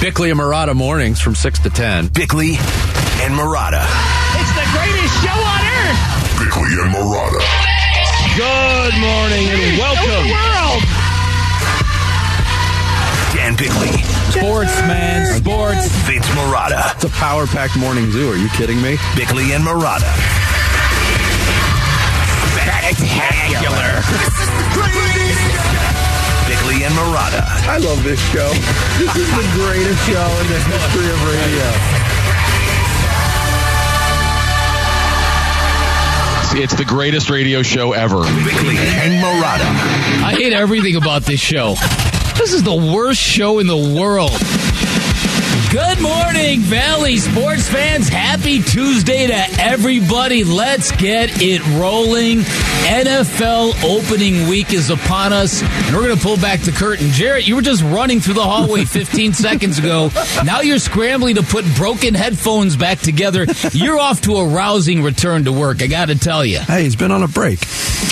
Bickley and Marotta mornings from 6 to 10. Bickley and Marotta. It's the greatest show on earth. Bickley and Marotta. Good morning and The welcome. world. Dan Bickley, Sports, man. Sports. Vince Marotta. It's a power packed morning zoo. Are you kidding me? Bickley and Marotta. Spectacular. Bickley and Marotta. I love this show. This is the greatest show in the history of radio. It's the greatest radio show ever. Bickley and Marotta. I hate everything about this show. This is the worst show in the world. Good morning, Valley sports fans. Happy Tuesday to everybody. Let's get it rolling. NFL opening week is upon us, and we're going to pull back the curtain. Jared, you were just running through the hallway 15 seconds ago. Now you're scrambling to put broken headphones back together. You're off to a rousing return to work, I got to tell you. Hey, he's been on a break.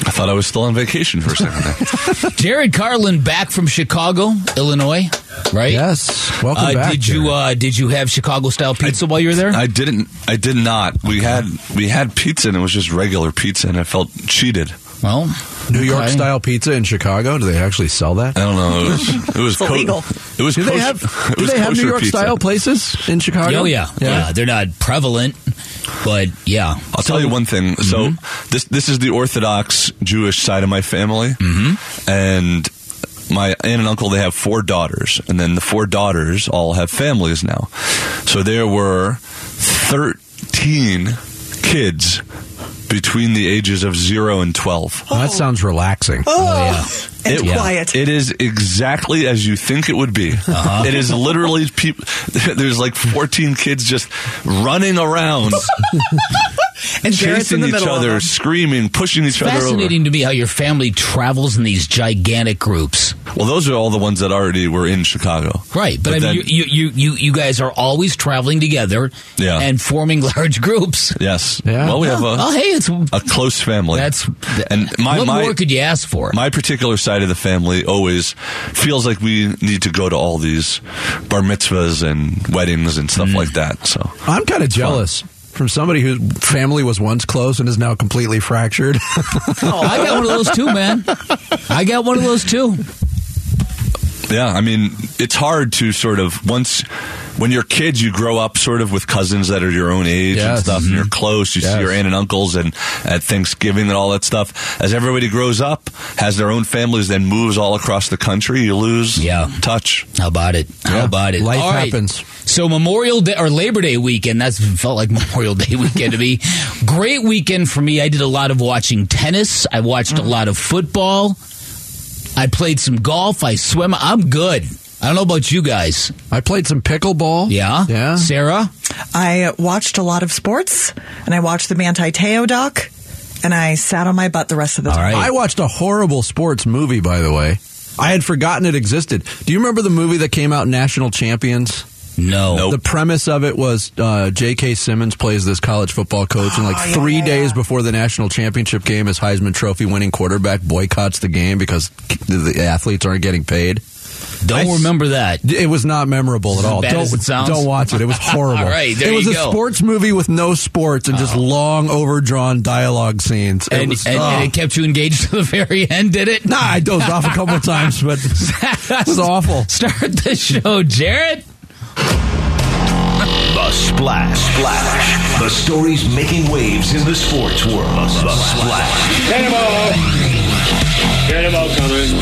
I thought I was still on vacation for a second. Jared Carlin back from Chicago, Illinois, right? Yes. Welcome Uh, back. did you uh, did you have Chicago style pizza while you were there? I didn't. I did not. We had we had pizza and it was just regular pizza, and I felt cheated. well, New York style pizza in Chicago? Do they actually sell that? I don't know. It was. It was co- illegal. It was. Do they have, do they have New York pizza. style places in Chicago? Oh yeah. yeah, They're not prevalent, but yeah. I'll tell you one thing. So this this is the Orthodox Jewish side of my family, mm-hmm. and my aunt and uncle they have four daughters, and then the four daughters all have families now. So there were thirteen kids between the ages of zero and twelve. Well, that sounds relaxing. Oh yeah. And It- quiet. It is exactly as you think it would be. Uh-huh. It is literally people. There's like 14 kids just running around, and Jared's in chasing the each other, screaming, pushing each other over. Fascinating to me how your family travels in these gigantic groups. Well, those are all the ones that already were in Chicago. Right, but, But I mean, then- you, you, you, you, you guys are always traveling together Yeah. and forming large groups. Yes. Yeah. Well, we have Oh, a, hey, it's a close family. that's and my what my more could you ask for? my particular side of the family always feels like we need to go to all these bar mitzvahs and weddings and Mm. stuff like that. So I'm kind of jealous from somebody whose family was once close and is now completely fractured. Oh, I got one of those too, man. I got one of those too. Yeah, I mean, it's hard to sort of once when you're kids, you grow up sort of with cousins that are your own age and Yes. stuff, and you're mm-hmm. close. You Yes. see your aunt and uncles and at Thanksgiving and all that stuff. As everybody grows up, has their own families, then moves all across the country, you lose Yeah. touch. How about it? How Yeah. about it? Life All right. happens. So Memorial Day or Labor Day weekend, that's felt like Memorial Day weekend to me. Great weekend for me. I did a lot of watching tennis. I watched a mm-hmm. lot of football. I played some golf. I swim. I'm good. I don't know about you guys. I played some pickleball. Yeah? Yeah. Sarah? I watched a lot of sports, and I watched the Manti Te'o doc, and I sat on my butt the rest of the All time. right. I watched a horrible sports movie, by the way. I had forgotten it existed. Do you remember the movie that came out, National Champions? No. Nope. The premise of it was uh, J.K. Simmons plays this college football coach, and like Oh, three yeah, days yeah. before the national championship game, his Heisman Trophy winning quarterback boycotts the game because the athletes aren't getting paid. Don't I- remember that. It was not memorable at all. don't, it don't watch it. It was horrible. All right, there it was a go. Oh. sports movie with no sports and just long, overdrawn dialogue scenes. It And, was, and, oh. and it kept you engaged to the very end, did it? Nah, I dozed off a couple of times, but it was awful. Start the show, Jared. The Splash. Splash. The stories making waves in the sports world. The Splash. Cannonball coming.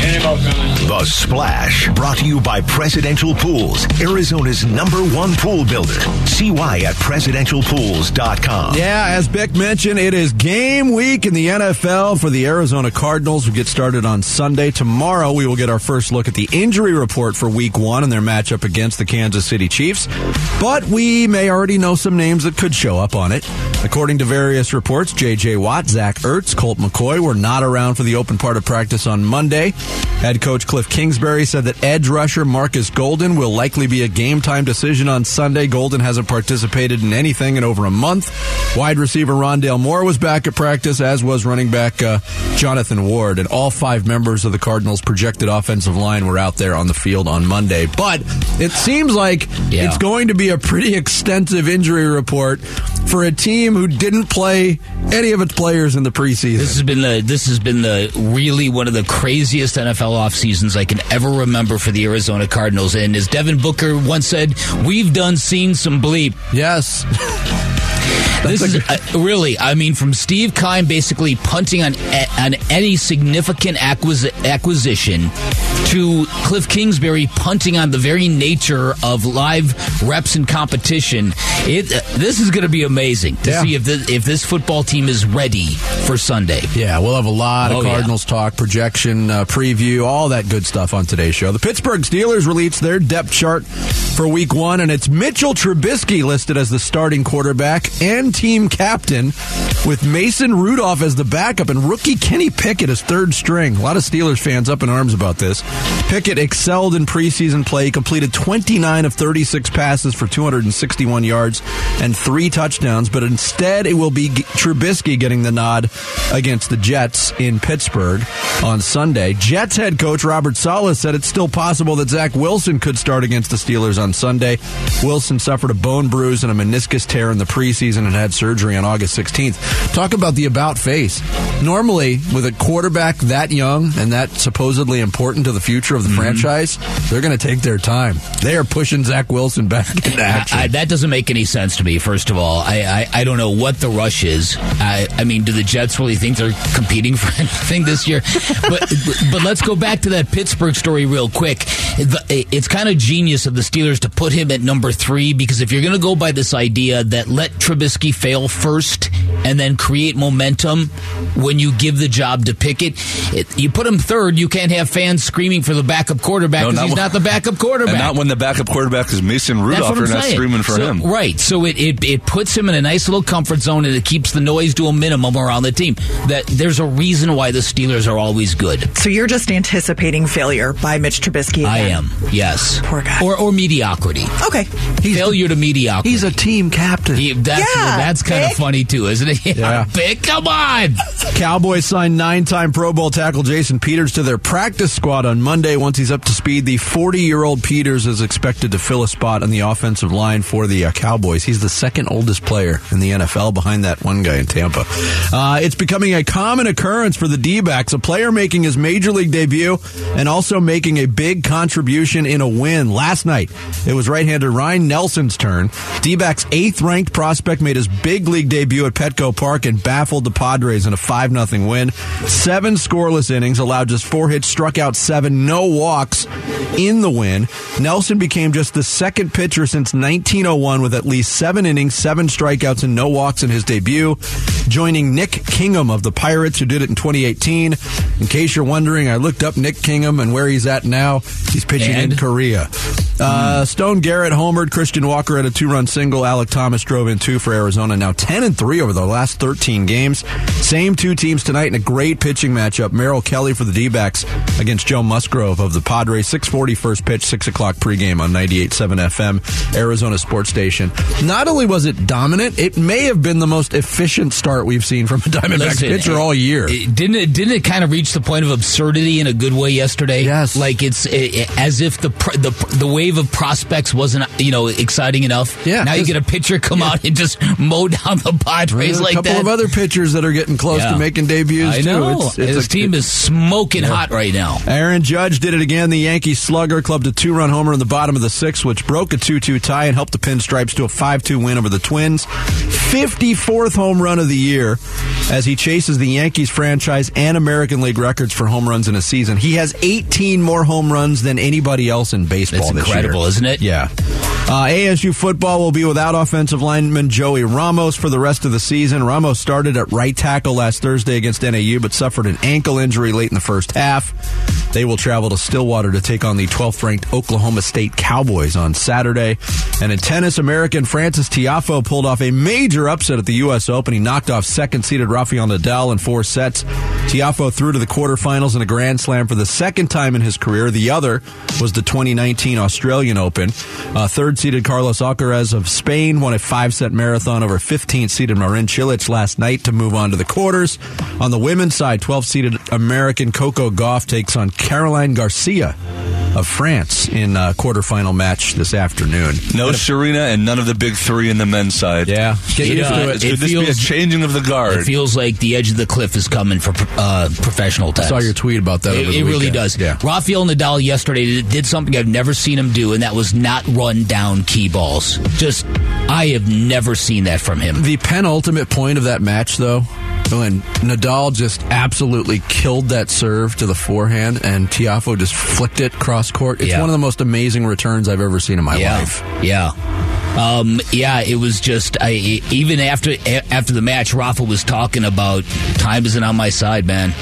Cannonball coming. The Splash. Brought to you by Presidential Pools, Arizona's number one pool builder. See why at presidentialpools.com. Yeah, as Beck mentioned, it is game week in the NFL for the Arizona Cardinals. We get started on Sunday. Tomorrow, we will get our first look at the injury report for week one and their matchup against the Kansas City Chiefs. But we may already know some names that could show up on it. According to various reports, J.J. Watt, Zach Ertz, Colt McCoy were not around for the open part of practice on Monday. Head coach Cliff Kingsbury said that edge rusher Marcus Golden will likely be a game time decision on Sunday. Golden hasn't participated in anything in over a month. Wide receiver Rondale Moore was back at practice, as was running back uh, Jonathan Ward, and all five members of the Cardinals' projected offensive line were out there on the field on Monday. But it seems like Yeah. it's going to be a pretty extensive injury report for a team who didn't play any of its players in the preseason. This has been the this has been the really one of the craziest NFL off seasons I can ever remember for the Arizona Cardinals. And as Devin Booker once said, "We've done seen some bleep." yes. This is uh, really, I mean, from Steve Keim basically punting on on any significant acquisi- acquisition to Cliff Kingsbury punting on the very nature of live reps and competition. It uh, this is going to be amazing to Yeah. see if this, if this football team is ready for Sunday. Yeah, we'll have a lot of Oh, yeah. Cardinals talk, projection, uh, preview, all that good stuff on today's show. The Pittsburgh Steelers released their depth chart for week one, and it's Mitchell Trubisky listed as the starting quarterback and team captain, with Mason Rudolph as the backup and rookie Kenny Pickett as third string. A lot of Steelers fans up in arms about this. Pickett excelled in preseason play, completed 29 of 36 passes for 261 yards and three touchdowns, but instead it will be Trubisky getting the nod against the Jets in Pittsburgh on Sunday. Jets head coach Robert Saleh said it's still possible that Zach Wilson could start against the Steelers on Sunday. Wilson suffered a bone bruise and a meniscus tear in the preseason and had surgery on August 16th. Talk about the about face. Normally, with a quarterback that young and that supposedly important to the future of the mm-hmm. franchise, they're going to take their time. They are pushing Zach Wilson back into action. I, that doesn't make any sense to me. First of all, I I, I don't know what the rush is. I, I mean, do the Jets really think they're competing for anything this year? But but, but let's go back to that Pittsburgh story real quick. It's kind of genius of the Steelers to put him at number three because if you're going to go by this idea that let Trubisky fail first and then create momentum when you give the job to Pickett, it, you put him third, you can't have fans screaming for the backup quarterback because not he's when- not the backup quarterback. And not when the backup quarterback is Mason That's Rudolph. what You're not screaming for So- him. Right. So it, it it puts him in a nice little comfort zone and it keeps the noise to a minimum around the team. That there's a reason why the Steelers are always good. So you're just anticipating failure by Mitch Trubisky. I am. Yes. Poor guy. Or or mediocrity. Okay. Failure to mediocrity. He's a team captain. He- that's Yeah, that's kind of funny too, isn't it? Yeah. Vic, come on. Cowboys signed nine-time Pro Bowl tackle Jason Peters to their practice squad on Monday. Once he's up to speed, the 40-year-old Peters is expected to fill a spot on the offensive line for the uh, Cowboys. He's the second oldest player in the NFL, behind that one guy in Tampa. Uh, it's becoming a common occurrence for the D-backs, a player making his major league debut and also making a big contribution in a win. Last night, it was right-hander Ryne Nelson's turn. D-backs eighth-ranked prospect made his big league debut at Petco Park and baffled the Padres in a 5-0 win. Seven scoreless innings, allowed just four hits, struck out seven, no walks in the win. Nelson became just the second pitcher since 1901 with at least seven innings, seven strikeouts, and no walks in his debut, joining Nick Kingham of the Pirates, who did it in 2018. In case you're wondering, I looked up Nick Kingham and where he's at now. He's pitching in Korea. Uh, Stone Garrett homered. Christian Walker had a two-run single. Alek Thomas drove in two for Arizona. Now 10 and three over the last 13 games. Same two teams tonight in a great pitching matchup. Merrill Kelly for the D-backs against Joe Musgrove of the Padres. 6:40 first pitch, six o'clock pregame on 98.7 FM, Arizona Sports Station. Not only was it dominant, it may have been the most efficient start we've seen from a Diamondbacks Listen, pitcher all year. it- didn't it? Didn't it kind of reach the point of absurdity in a good way yesterday? Yes. Like it's eh, as if the pr- the the wave of prospects wasn't you know exciting enough. Yeah, Now you get a pitcher come out and just mow down the Padres There's a couple of other pitchers that are getting close Yeah. to making debuts I too. It's, it's His a- team is smoking hot right now. Aaron Judge did it again. The Yankees slugger clubbed a two run homer in the bottom of the sixth, which broke a 2 2 tie and helped the Pinstripes to a 5 2 win over the Twins. 54th home run of the year as he chases the Yankees franchise and American League records for home runs in a season. He has 18 more home runs than anybody else in baseball That's this incredible, year. isn't it? Yeah. Uh, ASU football will be without offensive lineman Joey Ramos for the rest of the season. Ramos started at right tackle last Thursday against NAU, but suffered an ankle injury late in the first half. They will travel to Stillwater to take on the 12th ranked Oklahoma State Cowboys on Saturday. And in tennis, American Frances Tiafoe pulled off a major upset at the U.S. Open. He knocked off second seeded Rafael Nadal in four sets. Tiafoe through to the quarterfinals in a Grand Slam for the second time in his career. The other was the 2019 Australian Open. Uh, third seeded Carlos Alcaraz of Spain won a five set marathon over 15th seeded Marin Cilic last night to move on to the quarters. On the women's side, 12th seeded American Coco Gauff takes on Caroline Garcia of France in a quarterfinal match this afternoon. No Serena and none of the big three in the men's side. Yeah, get It, used uh, to it. It's Could this be a changing of the guard? It feels like the edge of the cliff is coming for uh, professional tennis. I saw your tweet about that. It, over the it really does. Yeah. Rafael Nadal yesterday did- did something I've never seen him do, and that was not run down key balls. Just, I have never seen that from him. The penultimate point of that match, though, when Nadal just absolutely killed that serve to the forehand and Tiafoe just flicked it cross court. It's Yeah. one of the most amazing returns I've ever seen in my yeah, life. yeah. Um, yeah, it was just I, even after after the match, Rafa was talking about time isn't on my side, man.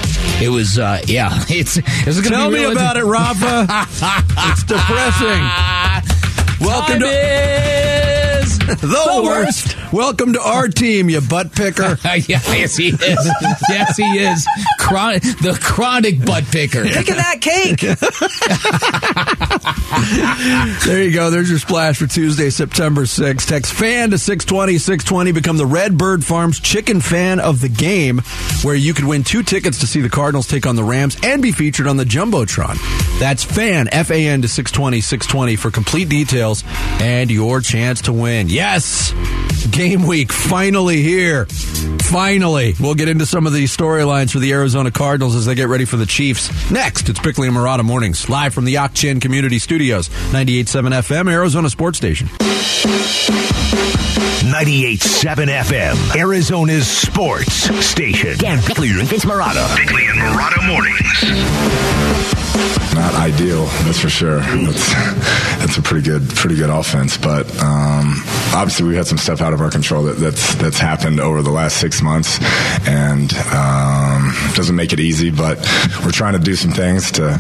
It was uh, yeah, it's it's gonna Tell be me about it, Rafa. it's depressing. Welcome Time to is the worst. Welcome to our team, you butt picker. yes, he is. yes, he is. Chronic, the chronic butt picker. Picking that cake. There you go. There's your splash for Tuesday, September 6th. Text fan to 620 620. Become the Red Bird Farms chicken fan of the game, where you could win two tickets to see the Cardinals take on the Rams and be featured on the Jumbotron. That's fan, F A N to 620 620 for complete details and your chance to win. Yes! Game week finally here. Finally. We'll get into some of the storylines for the Arizona Cardinals as they get ready for the Chiefs. Next, it's Bickley and Marotta Mornings, live from the Yak Chin Community Studios, 98.7 FM, Arizona Sports Station. 98.7 FM, Arizona's sports station. Dan Bickley and Vince Marotta. Bickley and Marotta mornings. Not ideal, that's for sure. That's that's a pretty good pretty good offense, but um, obviously we had some stuff out of our control that, that's that's happened over the last six months, and um, doesn't make it easy. But we're trying to do some things to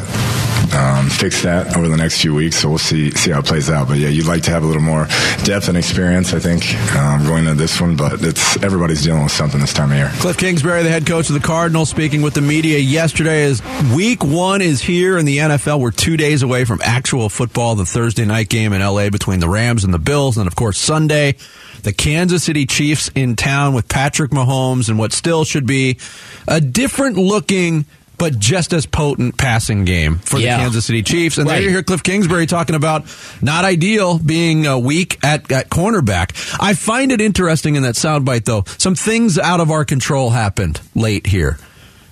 um, fix that over the next few weeks. So we'll see see how it plays out. But yeah, you'd like to have a little more depth and experience, I think, um, going into this one. But it's everybody's dealing with something this time of year. Cliff Kingsbury, the head coach of the Cardinals, speaking with the media yesterday as week one is here in the NFL. We're two days away from actual football, the Thursday night game in LA between the Rams and the Bills. And of course, Sunday, the Kansas City Chiefs in town with Patrick Mahomes and what still should be a different looking but just as potent passing game for Yeah. the Kansas City Chiefs. And there you hear Cliff Kingsbury talking about not ideal being uh, weak at, at cornerback. I find it interesting in that soundbite, though. Some things out of our control happened late here.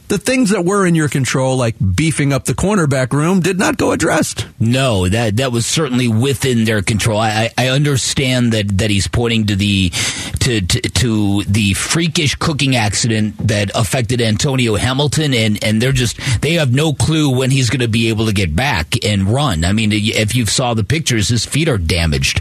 The things that were in your control, like beefing up the cornerback room, did not go addressed. No, that that was certainly within their control. I, I understand that, that he's pointing to the to, to to the freakish cooking accident that affected Antonio Hamilton, and, and they're just they have no clue when he's going to be able to get back and run. I mean, if you saw the pictures, his feet are damaged.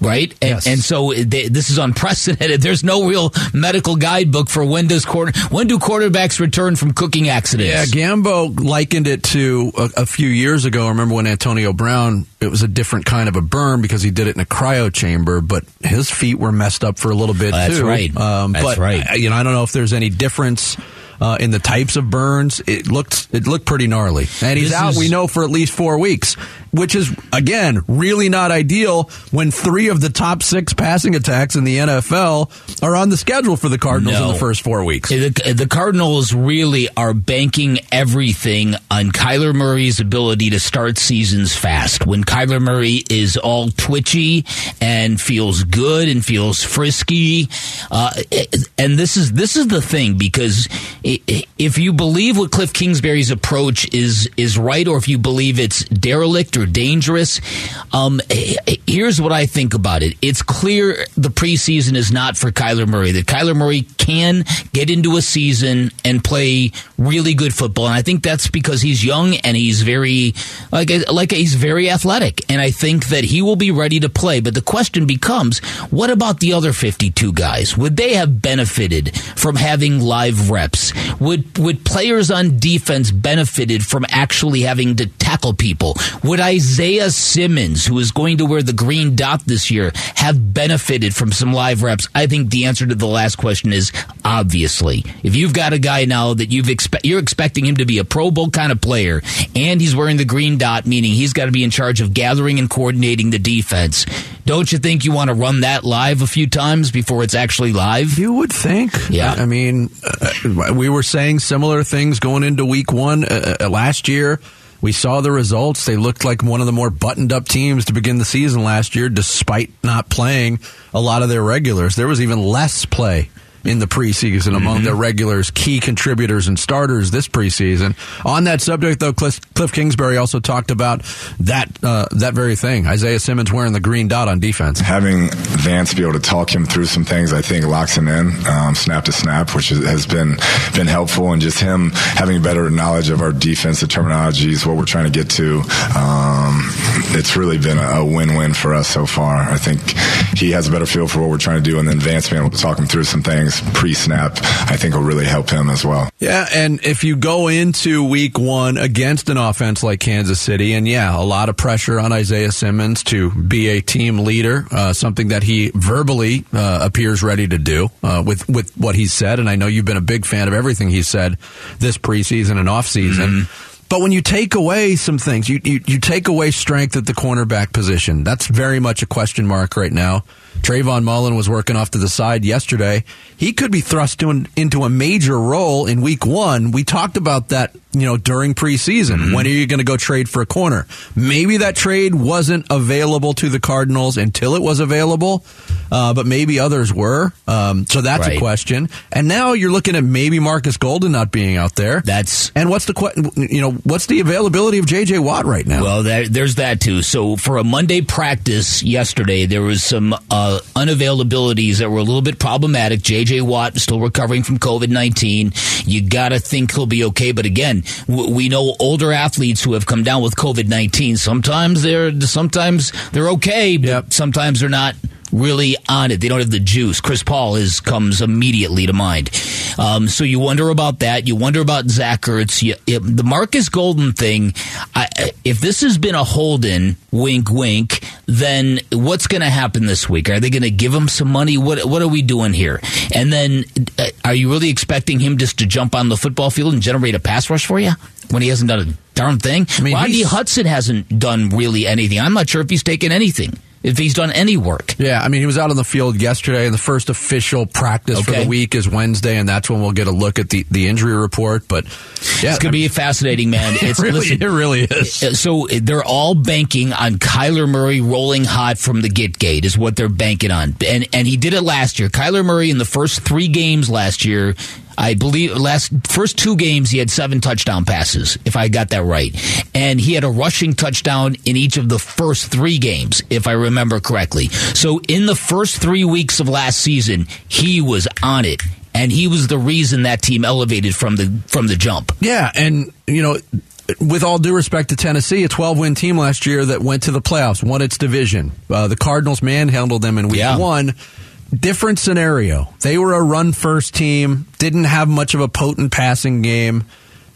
Right, and, Yes. and so they, this is unprecedented. There's no real medical guidebook for when does quarter when do quarterbacks return from cooking accidents. Yeah, Gambo likened it to a, a few years ago. I remember when Antonio Brown, it was a different kind of a burn because he did it in a cryo chamber, but his feet were messed up for a little bit That's too. right. Um, That's but right. You know, I don't know if there's any difference. Uh, in the types of burns, it looked it looked pretty gnarly, and he's This out. is- we know for at least four weeks, which is again really not ideal when three of the top six passing attacks in the NFL are on the schedule for the Cardinals in the first four weeks. The, the Cardinals really are banking everything on Kyler Murray's ability to start seasons fast. When Kyler Murray is all twitchy and feels good and feels frisky, uh, and this is this is the thing because if you believe what Cliff Kingsbury's approach is is right, or if you believe it's derelict or dangerous, um, here's what I think about it. It's clear the preseason is not for Kyler Murray. That Kyler Murray can get into a season and play really good football, and I think that's because he's young and he's very like like he's very athletic, and I think that he will be ready to play. But the question becomes, what about the other 52 guys? Would they have benefited from having live reps? Would would players on defense benefited from actually having to tackle people? Would Isaiah Simmons, who is going to wear the green dot this year, have benefited from some live reps? I think the answer to the last question is obviously. If you've got a guy now that you've expect you're expecting him to be a Pro Bowl kind of player, and he's wearing the green dot, meaning he's got to be in charge of gathering and coordinating the defense. Don't you think you want to run that live a few times before it's actually live? You would think. Yeah. I mean, uh, we were saying similar things going into week one uh, uh, last year. We saw the results. They looked like one of the more buttoned up teams to begin the season last year, despite not playing a lot of their regulars. There was even less play in the preseason among Mm-hmm. their regulars, key contributors, and starters this preseason. On that subject, though, Cliff, Cliff Kingsbury also talked about that uh, that very thing. Isaiah Simmons wearing the green dot on defense. Having Vance be able to talk him through some things, I think locks him in um, snap to snap, which is, has been been helpful, and just him having better knowledge of our defensive terminologies, what we're trying to get to. Um, it's really been a, a win-win for us so far. I think he has a better feel for what we're trying to do, and then Vance being able to talk him through some things pre-snap, I think will really help him as well. Yeah, and if you go into week one against an offense like Kansas City, and yeah, a lot of pressure on Isaiah Simmons to be a team leader, uh, something that he verbally uh, appears ready to do uh, with with what he's said. And I know you've been a big fan of everything he's said this preseason and offseason. But when you take away some things, you, you you take away strength at the cornerback position. That's very much a question mark right now. Trayvon Mullen was working off to the side yesterday. He could be thrust an, into a major role in week one. We talked about that, you know, during preseason. When are you going to go trade for a corner? Maybe that trade wasn't available to the Cardinals until it was available, uh, but maybe others were. Um, so that's Right. a question. And now you're looking at maybe Marcus Golden not being out there. That's And what's the que- you know what's the availability of J.J. Watt right now? Well, there, there's that too. So for a Monday practice yesterday, there was some uh, Uh, unavailabilities that were a little bit problematic. J.J. Watt is still recovering from COVID nineteen. You got to think he'll be okay. But again, w- we know older athletes who have come down with COVID nineteen. Sometimes they're sometimes they're okay, but Yep. sometimes they're not really on it. They don't have the juice. Chris Paul is comes immediately to mind. Um, so you wonder about that. You wonder about Zach Ertz. You, it, the Marcus Golden thing. I, if this has been a hold-in, wink, wink, then what's going to happen this week? Are they going to give him some money? What What are we doing here? And then, uh, are you really expecting him just to jump on the football field and generate a pass rush for you when he hasn't done a darn thing? I mean, Rodney Hudson hasn't done really anything. I'm not sure if he's taken anything. If he's done any work. Yeah, I mean, he was out on the field yesterday, and the first official practice for the week is Wednesday, and that's when we'll get a look at the, the injury report. But yeah, It's going to be fascinating, man. It's it really, listen, it really is. uh, So they're all banking on Kyler Murray rolling hot from the get gate is what they're banking on, and and he did it last year. Kyler Murray in the first three games last year. I believe last first two games he had seven touchdown passes, if I got that right, and he had a rushing touchdown in each of the first three games, if I remember correctly. So in the first three weeks of last season, he was on it, and he was the reason that team elevated from the from the jump. Yeah, and you know, with all due respect to Tennessee, a 12 win team last year that went to the playoffs, won its division. Uh, the Cardinals manhandled them in week Yeah. one. Different scenario. They were a run first team, didn't have much of a potent passing game.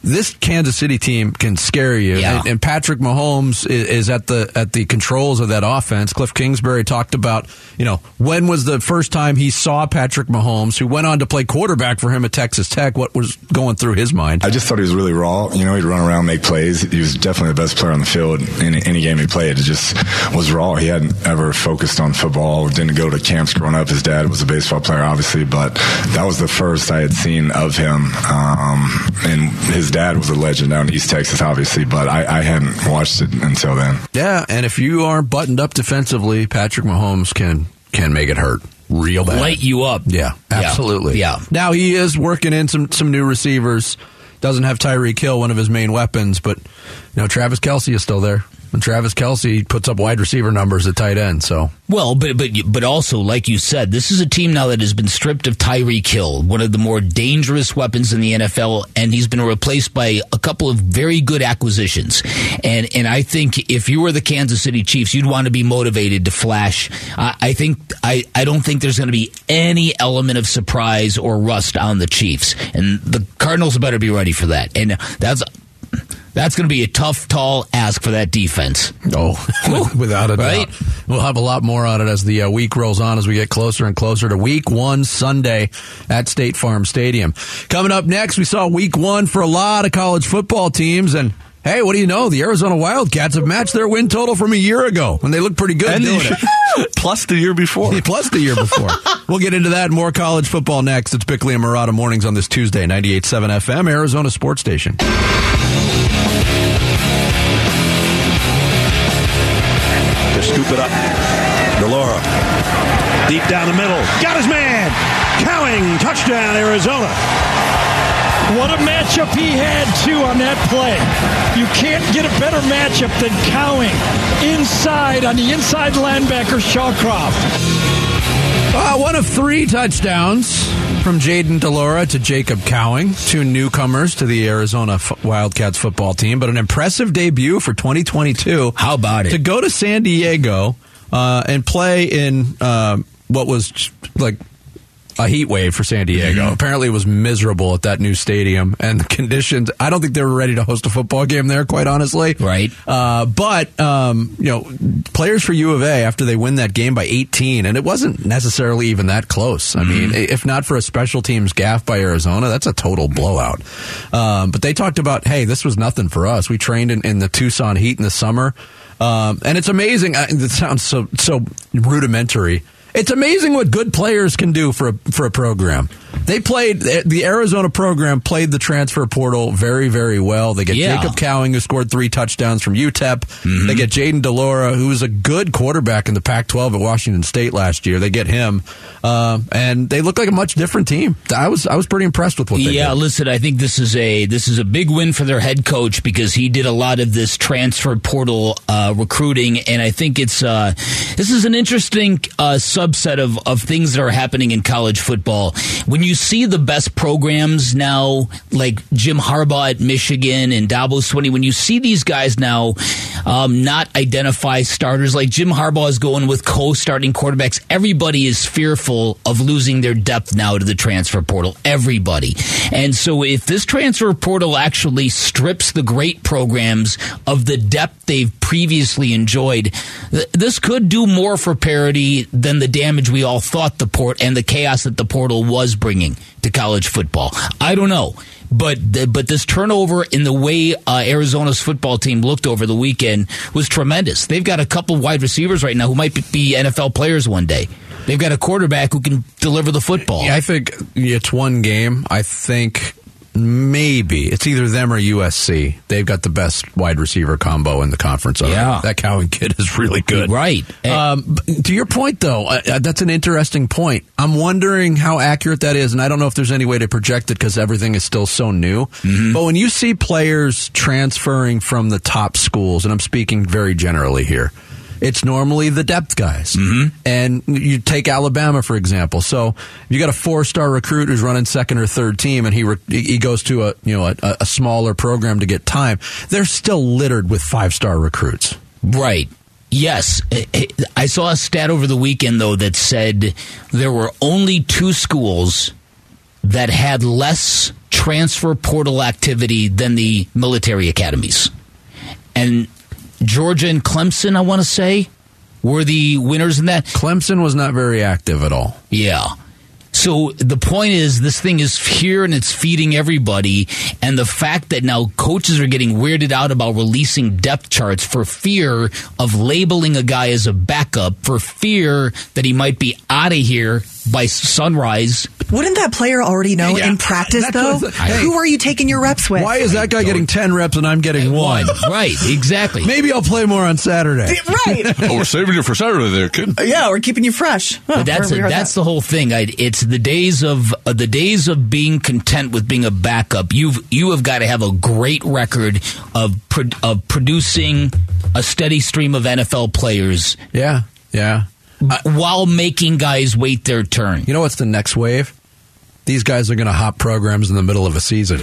This Kansas City team can scare you, Yeah. and, and Patrick Mahomes is, is at the at the controls of that offense. Cliff Kingsbury talked about, you know, when was the first time he saw Patrick Mahomes, who went on to play quarterback for him at Texas Tech. What was going through his mind? I just thought he was really raw. You know, he'd run around, make plays. He was definitely the best player on the field in any game he played. It just was raw. He hadn't ever focused on football. Didn't go to camps growing up. His dad was a baseball player, obviously, but that was the first I had seen of him. Um, and his dad was a legend down in East Texas, obviously, but I, I hadn't watched it until then. Yeah, and if you aren't buttoned up defensively, Patrick Mahomes can can make it hurt real bad. Light you up. Yeah, absolutely. Yeah. Now he is working in some some new receivers. Doesn't have Tyreek Hill, one of his main weapons, but you know Travis Kelce is still there. And Travis Kelce puts up wide receiver numbers at tight end. So Well, but but but also, like you said, this is a team now that has been stripped of Tyreek Hill, one of the more dangerous weapons in the NFL, and he's been replaced by a couple of very good acquisitions. And and I think if you were the Kansas City Chiefs, you'd want to be motivated to flash. I, I think I, I don't think there's going to be any element of surprise or rust on the Chiefs, and the Cardinals better be ready for that. And that's. That's going to be a tough, tall ask for that defense. Oh, without a Right? doubt. We'll have a lot more on it as the uh, week rolls on as we get closer and closer to week one Sunday at State Farm Stadium. Coming up next, we saw week one for a lot of college football teams and Hey, what do you know? The Arizona Wildcats have matched their win total from a year ago, and they look pretty good And doing it. plus the year before. Plus the year before. we'll get into that and more college football next. It's Bickley and Marotta mornings on this Tuesday, 98.7 FM, Arizona Sports Station. To scoop it up. de Laura. Deep down the middle. Got his man. Cowing. Touchdown, Arizona. What a matchup he had, too, on that play. You can't get a better matchup than Cowing inside on the inside linebacker, Shawcroft. Uh, one of three touchdowns from Jayden de Laura to Jacob Cowing, two newcomers to the Arizona Wildcats football team, but an impressive debut for 2022. How about it? To go to San Diego uh, and play in uh, what was like a heat wave for San Diego. Mm-hmm. Apparently, it was miserable at that new stadium, and the conditions. I don't think they were ready to host a football game there, quite honestly. Right. Uh, but um, you know, players for U of A after they win that game by 18, and it wasn't necessarily even that close. I mean, if not for a special teams gaff by Arizona, that's a total blowout. Um, but they talked about, hey, this was nothing for us. We trained in, in the Tucson heat in the summer, um, and it's amazing. uh, It sounds so so rudimentary. It's amazing what good players can do for a, for a program. They played the Arizona program played the transfer portal very very well. They get Yeah. Jacob Cowing who scored three touchdowns from UTEP. Mm-hmm. They get Jayden de Laura who was a good quarterback in the Pac-12 at Washington State last year. They get him, um, and they look like a much different team. I was I was pretty impressed with what they did. yeah, did. listen, I think this is a this is a big win for their head coach because he did a lot of this transfer portal uh, recruiting, and I think it's uh, this is an interesting uh, subset of of things that are happening in college football. When you see the best programs now, like Jim Harbaugh at Michigan and Dabo Swinney, when you see these guys now um, not identify starters, like Jim Harbaugh is going with co-starting quarterbacks, everybody is fearful of losing their depth now to the transfer portal. Everybody. And so if this transfer portal actually strips the great programs of the depth they've previously enjoyed, th- this could do more for parity than the damage we all thought the port and the chaos that the portal was bringing to college football. I don't know. But the, but this turnover in the way uh, Arizona's football team looked over the weekend was tremendous. They've got a couple wide receivers right now who might be NFL players one day. They've got a quarterback who can deliver the football. I think it's one game. I think maybe it's either them or USC. They've got the best wide receiver combo in the conference. already. Yeah. that Cowing kid is really good. Right. Um, to your point, though, uh, uh, that's an interesting point. I'm wondering how accurate that is, and I don't know if there's any way to project it because everything is still so new. But when you see players transferring from the top schools, and I'm speaking very generally here, it's normally the depth guys. Mm-hmm. And you take Alabama, for example. So you got a four star recruit who's running second or third team, and he re- he goes to a you know a, a smaller program to get time. They're still littered with five star recruits. Right. Yes. I saw a stat over the weekend, though, that said there were only two schools that had less transfer portal activity than the military academies. And Georgia and Clemson, I want to say, were the winners in that. Clemson was not very active at all. Yeah. So the point is, this thing is here and it's feeding everybody. And the fact that now coaches are getting weirded out about releasing depth charts for fear of labeling a guy as a backup, for fear that he might be out of here by sunrise. Wouldn't that player already know Yeah, in practice, that's though? what- hey. Who are you taking your reps with? Why is that guy getting 10 reps and I'm getting one? Right, exactly. Maybe I'll play more on Saturday. Right. Oh, we're saving you for Saturday there, kid. yeah, we're keeping you fresh. Oh, But that's where we heard that's that? the whole thing. I, it's the days of uh, the days of being content with being a backup. You've you have got to have a great record of pro- of producing a steady stream of NFL players Yeah, yeah. While making guys wait their turn. You know what's the next wave? These guys are going to hop programs in the middle of a season.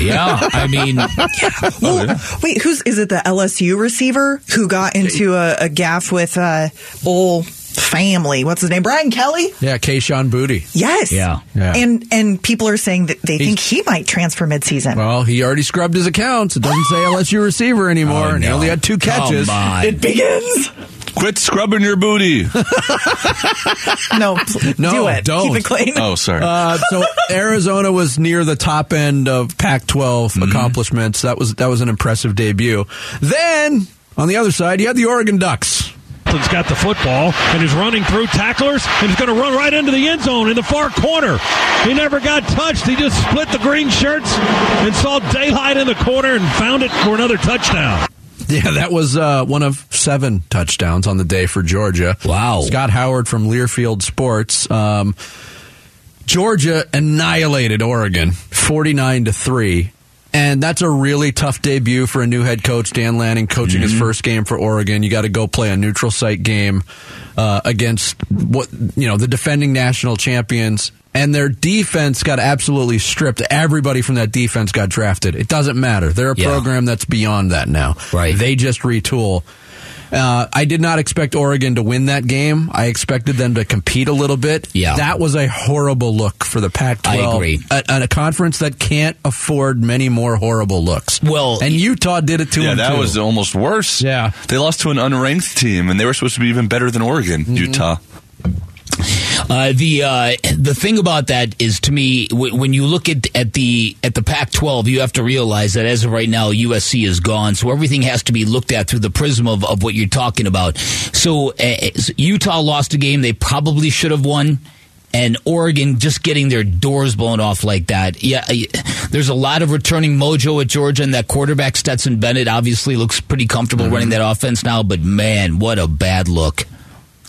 Yeah, I mean, Well, wait, who's is it? The LSU receiver who got into a, a gaff with uh, old family? What's his name? Brian Kelly. Yeah, Kayshon Boutte. Yes. Yeah. Yeah. And and people are saying that they think he might transfer midseason. Well, he already scrubbed his accounts. It doesn't say LSU receiver anymore, Oh, and he only had two catches. Come on. it begins. Quit scrubbing your booty. No, pl- No, do it. don't. Keep it clean. Oh, sorry. Uh, so Arizona was near the top end of Pac-12 Mm-hmm. accomplishments. That was that was an impressive debut. Then on the other side, you had the Oregon Ducks. He's got the football and is running through tacklers and he's going to run right into the end zone in the far corner. He never got touched. He just split the green shirts and saw daylight in the corner and found it for another touchdown. Yeah, that was uh, one of seven touchdowns on the day for Georgia. Wow. Scott Howard from Learfield Sports. Um, Georgia annihilated Oregon 49 to 3. And that's a really tough debut for a new head coach, Dan Lanning, coaching his first game for Oregon. You got to go play a neutral site game uh, against what you know the defending national champions, and their defense got absolutely stripped. Everybody from that defense got drafted. It doesn't matter. They're a Yeah. program that's beyond that now. Right. They just retool. Uh, I did not expect Oregon to win that game. I expected them to compete a little bit. Yeah. That was a horrible look for the Pac 12. I agree. At, at a conference that can't afford many more horrible looks. Well, and Utah did it to yeah, them that too. was almost worse. Yeah. They lost to an unranked team, and they were supposed to be even better than Oregon, Mm-hmm. Utah. Uh, the uh, the thing about that is to me w- when you look at at the at the Pac-12, you have to realize that as of right now, USC is gone, so everything has to be looked at through the prism of, of what you're talking about. So uh, Utah lost a game they probably should have won. And Oregon just getting their doors blown off like that. Yeah, there's a lot of returning mojo at Georgia, and that quarterback Stetson Bennett obviously looks pretty comfortable running that offense now. But man, what a bad look!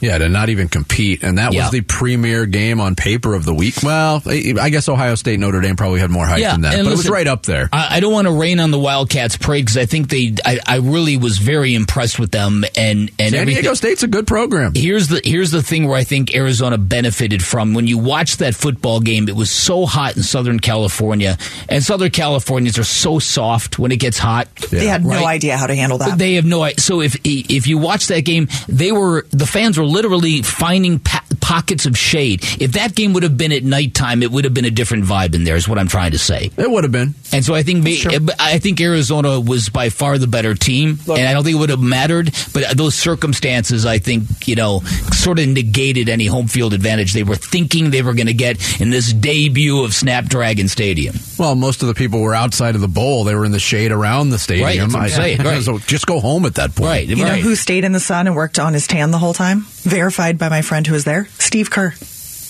Yeah, to not even compete. And that Yeah. was the premier game on paper of the week. Well, I I guess Ohio State Notre Dame probably had more hype than that, and but it was right up there. I, I don't want to rain on the Wildcats' parade because I think they. I, I really was very impressed with them and and San everything. Diego State's a good program. Here's the here's the thing where I think Arizona benefited from when you watch that football game. It was so hot in Southern California, and Southern Californians are so soft when it gets hot. They had no idea how to handle that. They have no idea. So if if you watch that game, they were the fans were literally finding pa- pockets of shade. If that game would have been at nighttime, it would have been a different vibe in there. Is what I'm trying to say. It would have been. And so I think ma- I think Arizona was by far the better team, and I don't think it would have mattered. But those circumstances, I think, you know, sort of negated any home field advantage they were thinking they were going to get in this debut of Snapdragon Stadium. Well, most of the people were outside of the bowl. They were in the shade around the stadium. Right, that's what I'm I- saying, right. So just go home at that point. Right, you know who stayed in the sun and worked on his tan the whole time? Verified by my friend who was there, Steve Kerr.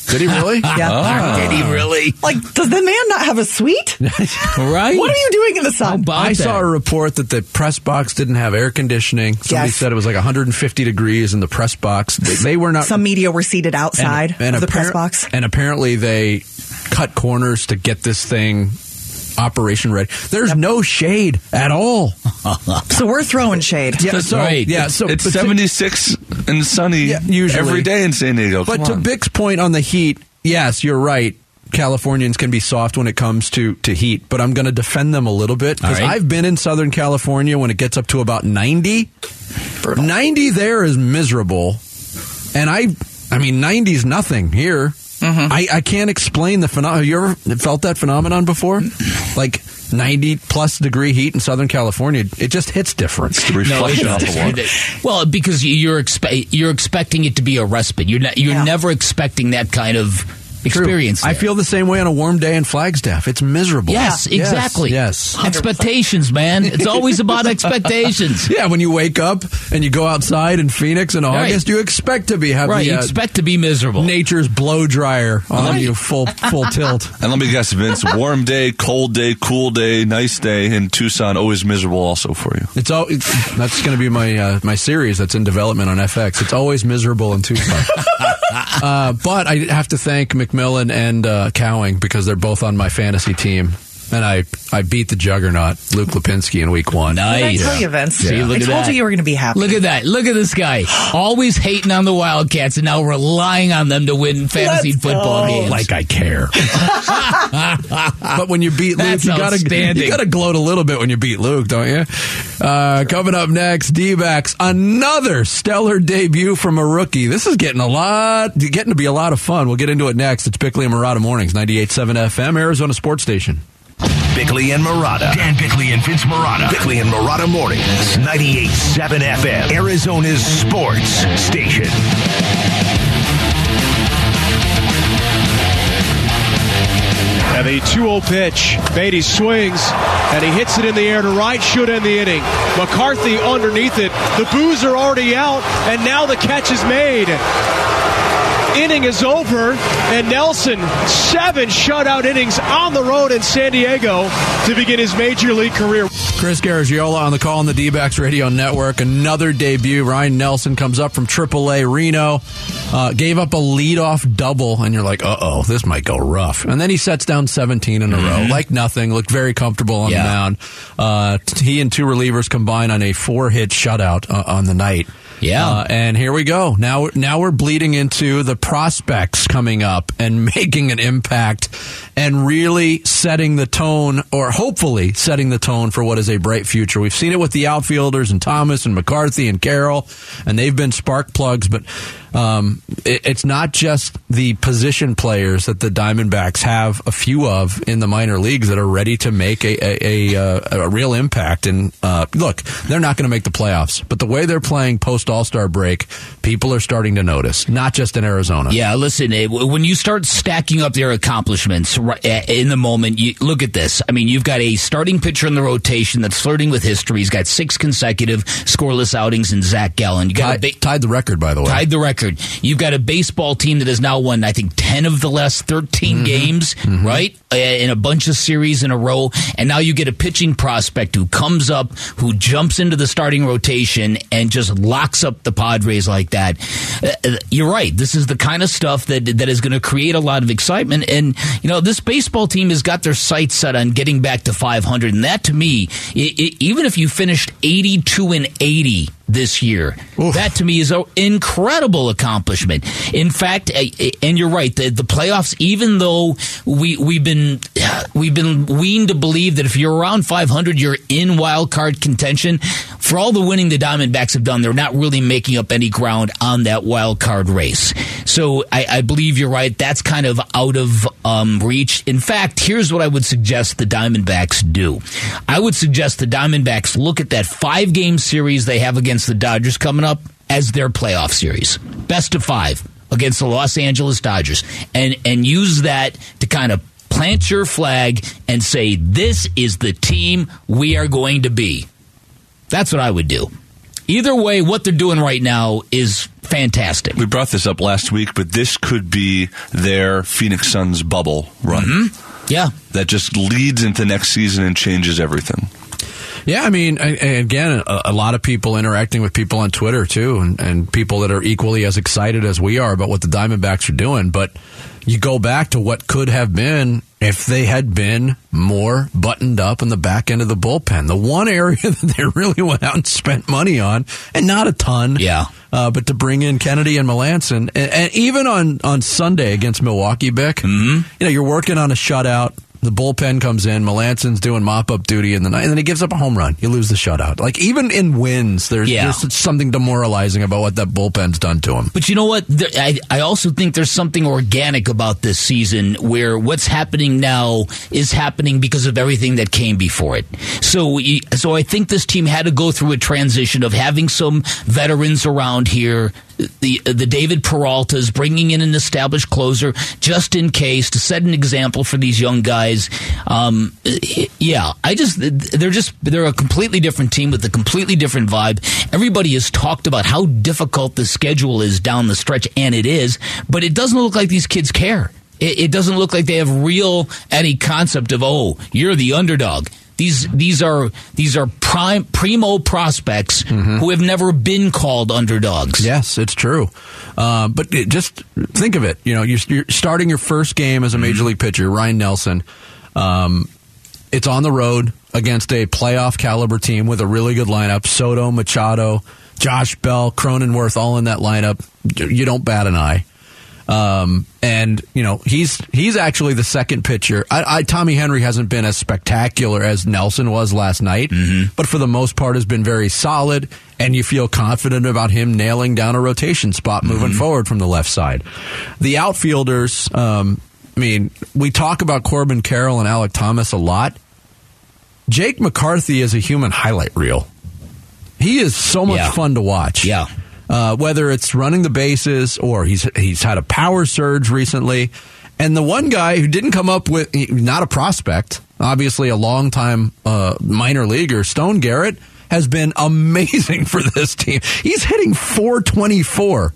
Did he really? Yeah. Ah. Did he really? Like, does the man not have a suite? right. What are you doing in the sun? I saw a report that the press box didn't have air conditioning. Somebody Yes. said it was like 150 degrees in the press box. They, they were not. Some media were seated outside of the press box. And apparently they cut corners to get this thing operation ready. There's no shade at all. So we're throwing shade. Yeah, so, Yeah, so it's but to- 76 and sunny Yeah, usually. every day in San Diego. But Come to on. Bick's point on the heat, yes, you're right. Californians can be soft when it comes to, to heat, but I'm going to defend them a little bit because All right. I've been in Southern California when it gets up to about 90. 90 there is miserable. And I, I mean, 90 is nothing here. Mm-hmm. I, I can't explain the phenomenon. Have you ever felt that phenomenon before? Like 90 plus degree heat in Southern California, it just hits different. the reflection No, off it's- the water. Well, because you're expe- you're expecting it to be a respite. You're not, you're Yeah. never expecting that kind of experience. I feel the same way on a warm day in Flagstaff. It's miserable. Yes, exactly. Yes. yes. Expectations, man. It's always about expectations. Yeah, when you wake up and you go outside in Phoenix in Right. August, you expect to be having Right, you uh, expect to be miserable. nature's blow dryer on Right. you full full tilt. And let me guess, Vince, warm day, cold day, cool day, nice day in Tucson, always miserable also for you. It's all. It's, that's going to be my uh, my series that's in development on FX. It's always miserable in Tucson. uh, but I have to thank McMillan and uh, Cowing because they're both on my fantasy team, and I I beat the juggernaut Luke Lapinski in week one. What did I Nice. tell you, Vince? See, look I at told that. you you were going to be happy. Look at that. Look at this guy. Always hating on the Wildcats and now relying on them to win fantasy Let's football go. games. Like I care. but when you beat Luke, That's you gotta you gotta gloat a little bit when you beat Luke, don't you? Uh, coming up next, D-backs another stellar debut from a rookie. This is getting a lot, getting to be a lot of fun. We'll get into it next. It's Bickley and Marotta Mornings, 98.7 FM, Arizona Sports Station. Bickley and Marotta. Dan Bickley and Vince Marotta. Bickley and Marotta Mornings. 98.7 FM. Arizona's sports station. And the 2-0 pitch. Beatty swings, and he hits it in the air to right, should end the inning. McCarthy underneath it. The boos are already out, and now the catch is made. Inning is over, and Nelson, seven shutout innings on the road in San Diego to begin his major league career. Chris Garagiola on the call on the D-backs Radio Network. Another debut. Ryne Nelson comes up from AAA Reno. Uh, gave up a leadoff double, and you're like, uh-oh, this might go rough. And then he sets down 17 in a row, like nothing. Looked very comfortable on Yeah. the mound. Uh, he and two relievers combine on a four-hit shutout uh, on the night. Yeah. Uh, and here we go. Now, now we're bleeding into the prospects coming up and making an impact and really setting the tone, or hopefully setting the tone for what is a bright future. We've seen it with the outfielders and Thomas and McCarthy and Carroll, and they've been spark plugs, but um, it, it's not just the position players that the Diamondbacks have a few of in the minor leagues that are ready to make a, a, a, uh, a real impact. And uh, look, they're not going to make the playoffs, but the way they're playing post All Star break, people are starting to notice, not just in Arizona. Yeah, listen, when you start stacking up their accomplishments in the moment, you look at this. I mean, you've got a starting pitcher in the rotation that's flirting with history. He's got six consecutive scoreless outings in Zach Gallen. You got Tied, ba- tied the record, by the way. tied the record. You've got a baseball team that has now won, I think, 10 of the last 13 Mm-hmm. games, right? Uh, In a bunch of series in a row. And now you get a pitching prospect who comes up, who jumps into the starting rotation and just locks up the Padres like that. Uh, uh, You're right. This is the kind of stuff that, that is going to create a lot of excitement. And, you know, this baseball team has got their sights set on getting back to 500. And that to me, i i even if you finished 82 and 80, this year. That to me is an incredible accomplishment. In fact, and you're right, the, the playoffs. Even though we we've been we've been weaned to believe that if you're around 500, you're in wild card contention. For all the winning the Diamondbacks have done, they're not really making up any ground on that wild card race. So I, I believe you're right. That's kind of out of um, reach. In fact, here's what I would suggest the Diamondbacks do. I would suggest the Diamondbacks look at that five game series they have against the Dodgers coming up as their playoff series. Best of five against the Los Angeles Dodgers. And and use that to kind of plant your flag and say, this is the team we are going to be. That's what I would do. Either way, what they're doing right now is fantastic. We brought this up last week, but this could be their Phoenix Suns bubble run. Mm-hmm. Yeah. That just leads into next season and changes everything. Yeah, I mean, again, a, lot of people interacting with people on Twitter too, and, and people that are equally as excited as we are about what the Diamondbacks are doing. But you go back to what could have been if they had been more buttoned up in the back end of the bullpen. The one area that they really went out and spent money on, and not a ton, yeah. Uh, but to bring in Kennedy and Melancon, and, and even on on Sunday against Milwaukee, Bick, mm-hmm. you know, you're working on a shutout The bullpen comes in. Melancon's doing mop up duty in the night, and then he gives up a home run. You lose the shutout. Like even in wins, there's, Yeah. there's something demoralizing about what that bullpen's done to him. But you know what? There, I, I also think there's something organic about this season where what's happening now is happening because of everything that came before it. So, so I think this team had to go through a transition of having some veterans around here. The the David Peralta's bringing in an established closer just in case to set an example for these young guys. Um, yeah, I just they're just they're a completely different team with a completely different vibe. Everybody has talked about how difficult the schedule is down the stretch, and it is, but it doesn't look like these kids care. It, it doesn't look like they have real any concept of oh, you're the underdog. These these are these are prime primo prospects who have never been called underdogs. Yes, it's true. Uh, but it, just think of it. You know, you're, you're starting your first game as a major league pitcher, Ryne Nelson. Um, it's on the road against a playoff caliber team with a really good lineup: Soto, Machado, Josh Bell, Cronenworth, all in that lineup. You don't bat an eye. Um, and you know he's he's actually the second pitcher. I, I Tommy Henry hasn't been as spectacular as Nelson was last night, but for the most part has been very solid. And you feel confident about him nailing down a rotation spot moving forward from the left side. The outfielders, um, I mean, we talk about Corbin Carroll and Alek Thomas a lot. Jake McCarthy is a human highlight reel. He is so much Yeah. fun to watch. Yeah. Uh, whether it's running the bases or he's he's had a power surge recently, and the one guy who didn't come up with not a prospect, obviously a longtime uh, minor leaguer, Stone Garrett, has been amazing for this team. He's hitting 424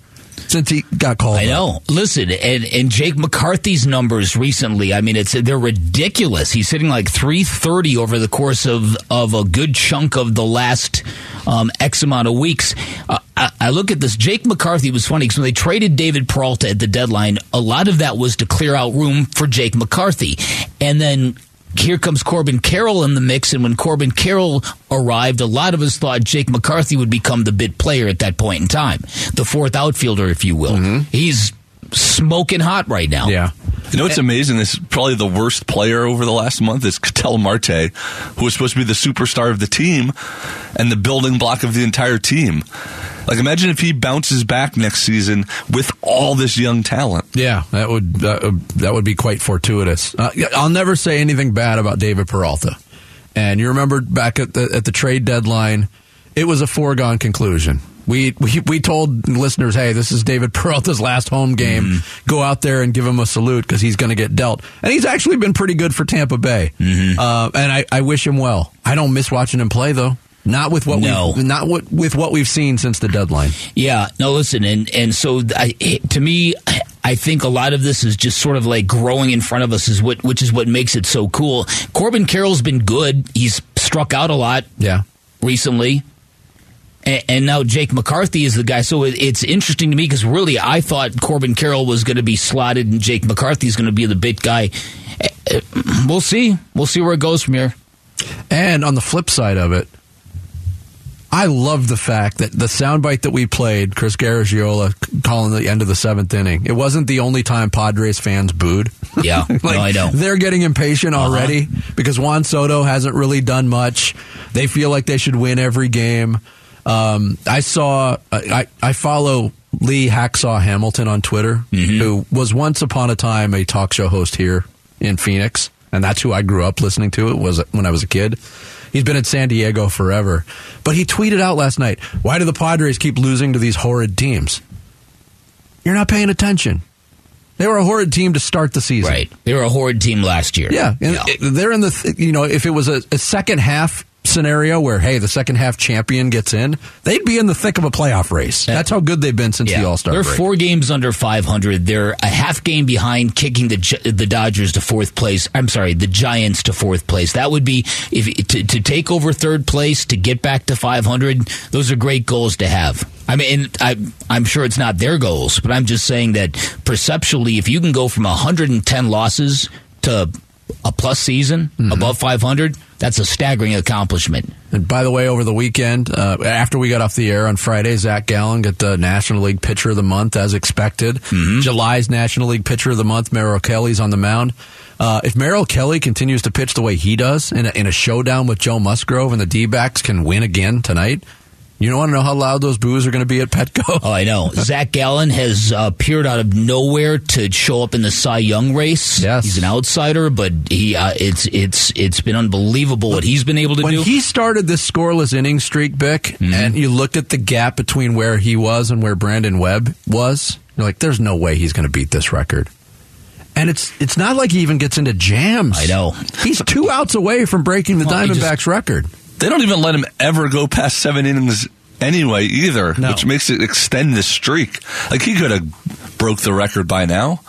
since he got called. I up. know. Listen, and, and Jake McCarthy's numbers recently, I mean, it's they're ridiculous. He's hitting like 330 over the course of, of a good chunk of the last um, X amount of weeks. Uh, I, I look at this. Jake McCarthy was funny because when they traded David Peralta at the deadline, a lot of that was to clear out room for Jake McCarthy. And then here comes Corbin Carroll in the mix, and when Corbin Carroll arrived, a lot of us thought Jake McCarthy would become the bit player at that point in time, the fourth outfielder, if you will. Mm-hmm. He's smoking hot right now. Yeah. You know what's amazing? This is probably the worst player over the last month is Ketel Marte, who was supposed to be the superstar of the team and the building block of the entire team. Like, imagine if he bounces back next season with all this young talent. Yeah, that would that, would- that would be quite fortuitous. Uh, I'll never say anything bad about David Peralta. And you remember back at the at the trade deadline, it was a foregone conclusion. We we we told listeners, "Hey, this is David Peralta's last home game. Go out there and give him a salute because he's going to get dealt." And he's actually been pretty good for Tampa Bay. Uh, and I, I wish him well. I don't miss watching him play though. Not with what No. we not what, with what we've seen since the deadline. Yeah, no, listen, and and so I, to me, I think a lot of this is just sort of like growing in front of us, is what which is what makes it so cool. Corbin Carroll's been good; he's struck out a lot Yeah. recently. And, and now Jake McCarthy is the guy. So it, it's interesting to me because really I thought Corbin Carroll was going to be slotted and Jake McCarthy is going to be the bit guy. Eh, eh, We'll see. We'll see where it goes from here. And on the flip side of it, I love the fact that the soundbite that we played, Chris Garagiola calling the end of the seventh inning, it wasn't the only time Padres fans booed. Yeah, Like, no, I know. They're getting impatient already because Juan Soto hasn't really done much. They feel like they should win every game. Um, I saw, I, I follow Lee Hacksaw Hamilton on Twitter, who was once upon a time a talk show host here in Phoenix, and that's who I grew up listening to. It was when I was a kid. He's been in San Diego forever, but he tweeted out last night, "Why do the Padres keep losing to these horrid teams? You're not paying attention. They were a horrid team to start the season. Right. They were a horrid team last year. Yeah, it- they're in the th- you know if it was a, a second half scenario where hey the second half champion gets in, they'd be in the thick of a playoff race. That's how good they've been since the All Star They're break. four games under 500. They're a half game behind, kicking the the Dodgers to fourth place. I'm sorry, the Giants to fourth place. That would be if to, to take over third place to get back to 500. Those are great goals to have. I mean, I, I'm sure it's not their goals, but I'm just saying that perceptually, if you can go from 110 losses to a plus season above 500, that's a staggering accomplishment. And by the way, over the weekend, uh, after we got off the air on Friday, Zach Gallen got the National League Pitcher of the Month as expected. July's National League Pitcher of the Month, Merrill Kelly's on the mound. Uh, if Merrill Kelly continues to pitch the way he does in a, in a showdown with Joe Musgrove and the D backs can win again tonight, you don't want to know how loud those boos are going to be at Petco. Oh, I know. Zach Gallen has uh, appeared out of nowhere to show up in the Cy Young race. Yes. he's an outsider, but he uh, it's it's it's been unbelievable what he's been able to when do. he started this scoreless inning streak, Bick, and you looked at the gap between where he was and where Brandon Webb was, you're like, "There's no way he's going to beat this record." And it's it's not like he even gets into jams. I know. He's two outs away from breaking the Well, Diamondbacks just- record. They don't even let him ever go past seven innings anyway, either, No. which makes it extend the streak. Like he could have broke the record by now.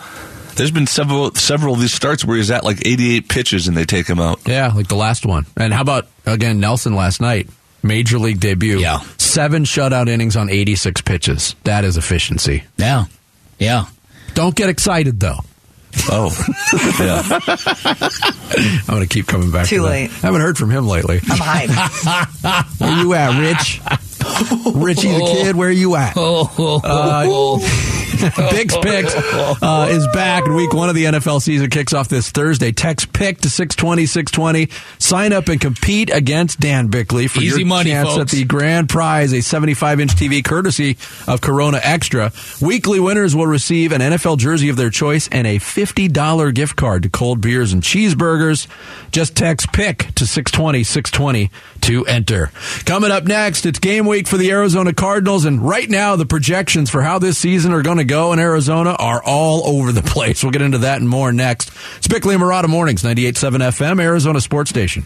There's been several several of these starts where he's at like 88 pitches and they take him out. Yeah, like the last one. And how about again Nelson last night? Major league debut. Yeah. Seven shutout innings on 86 pitches. That is efficiency. yeah, yeah. Don't get excited though. Oh, yeah. I'm going to keep coming back. Too to that. late. Haven't heard from him lately. I'm hyped. Where you at, Rich? Richie the kid, where are you at? Uh, Bick's Picks uh, is back, and week one of the NFL season kicks off this Thursday. Text PICK to 620, 620. Sign up and compete against Dan Bickley for Easy your money, chance folks. at the grand prize, a 75-inch TV courtesy of Corona Extra. Weekly winners will receive an NFL jersey of their choice and a $50 gift card to cold beers and cheeseburgers. Just text PICK to 620, 620 to enter. Coming up next, it's game week for the Arizona Cardinals, and right now the projections for how this season are going to go in Arizona are all over the place. We'll get into that and more next. It's Bickley and Marotta Mornings, 98.7 FM, Arizona Sports Station.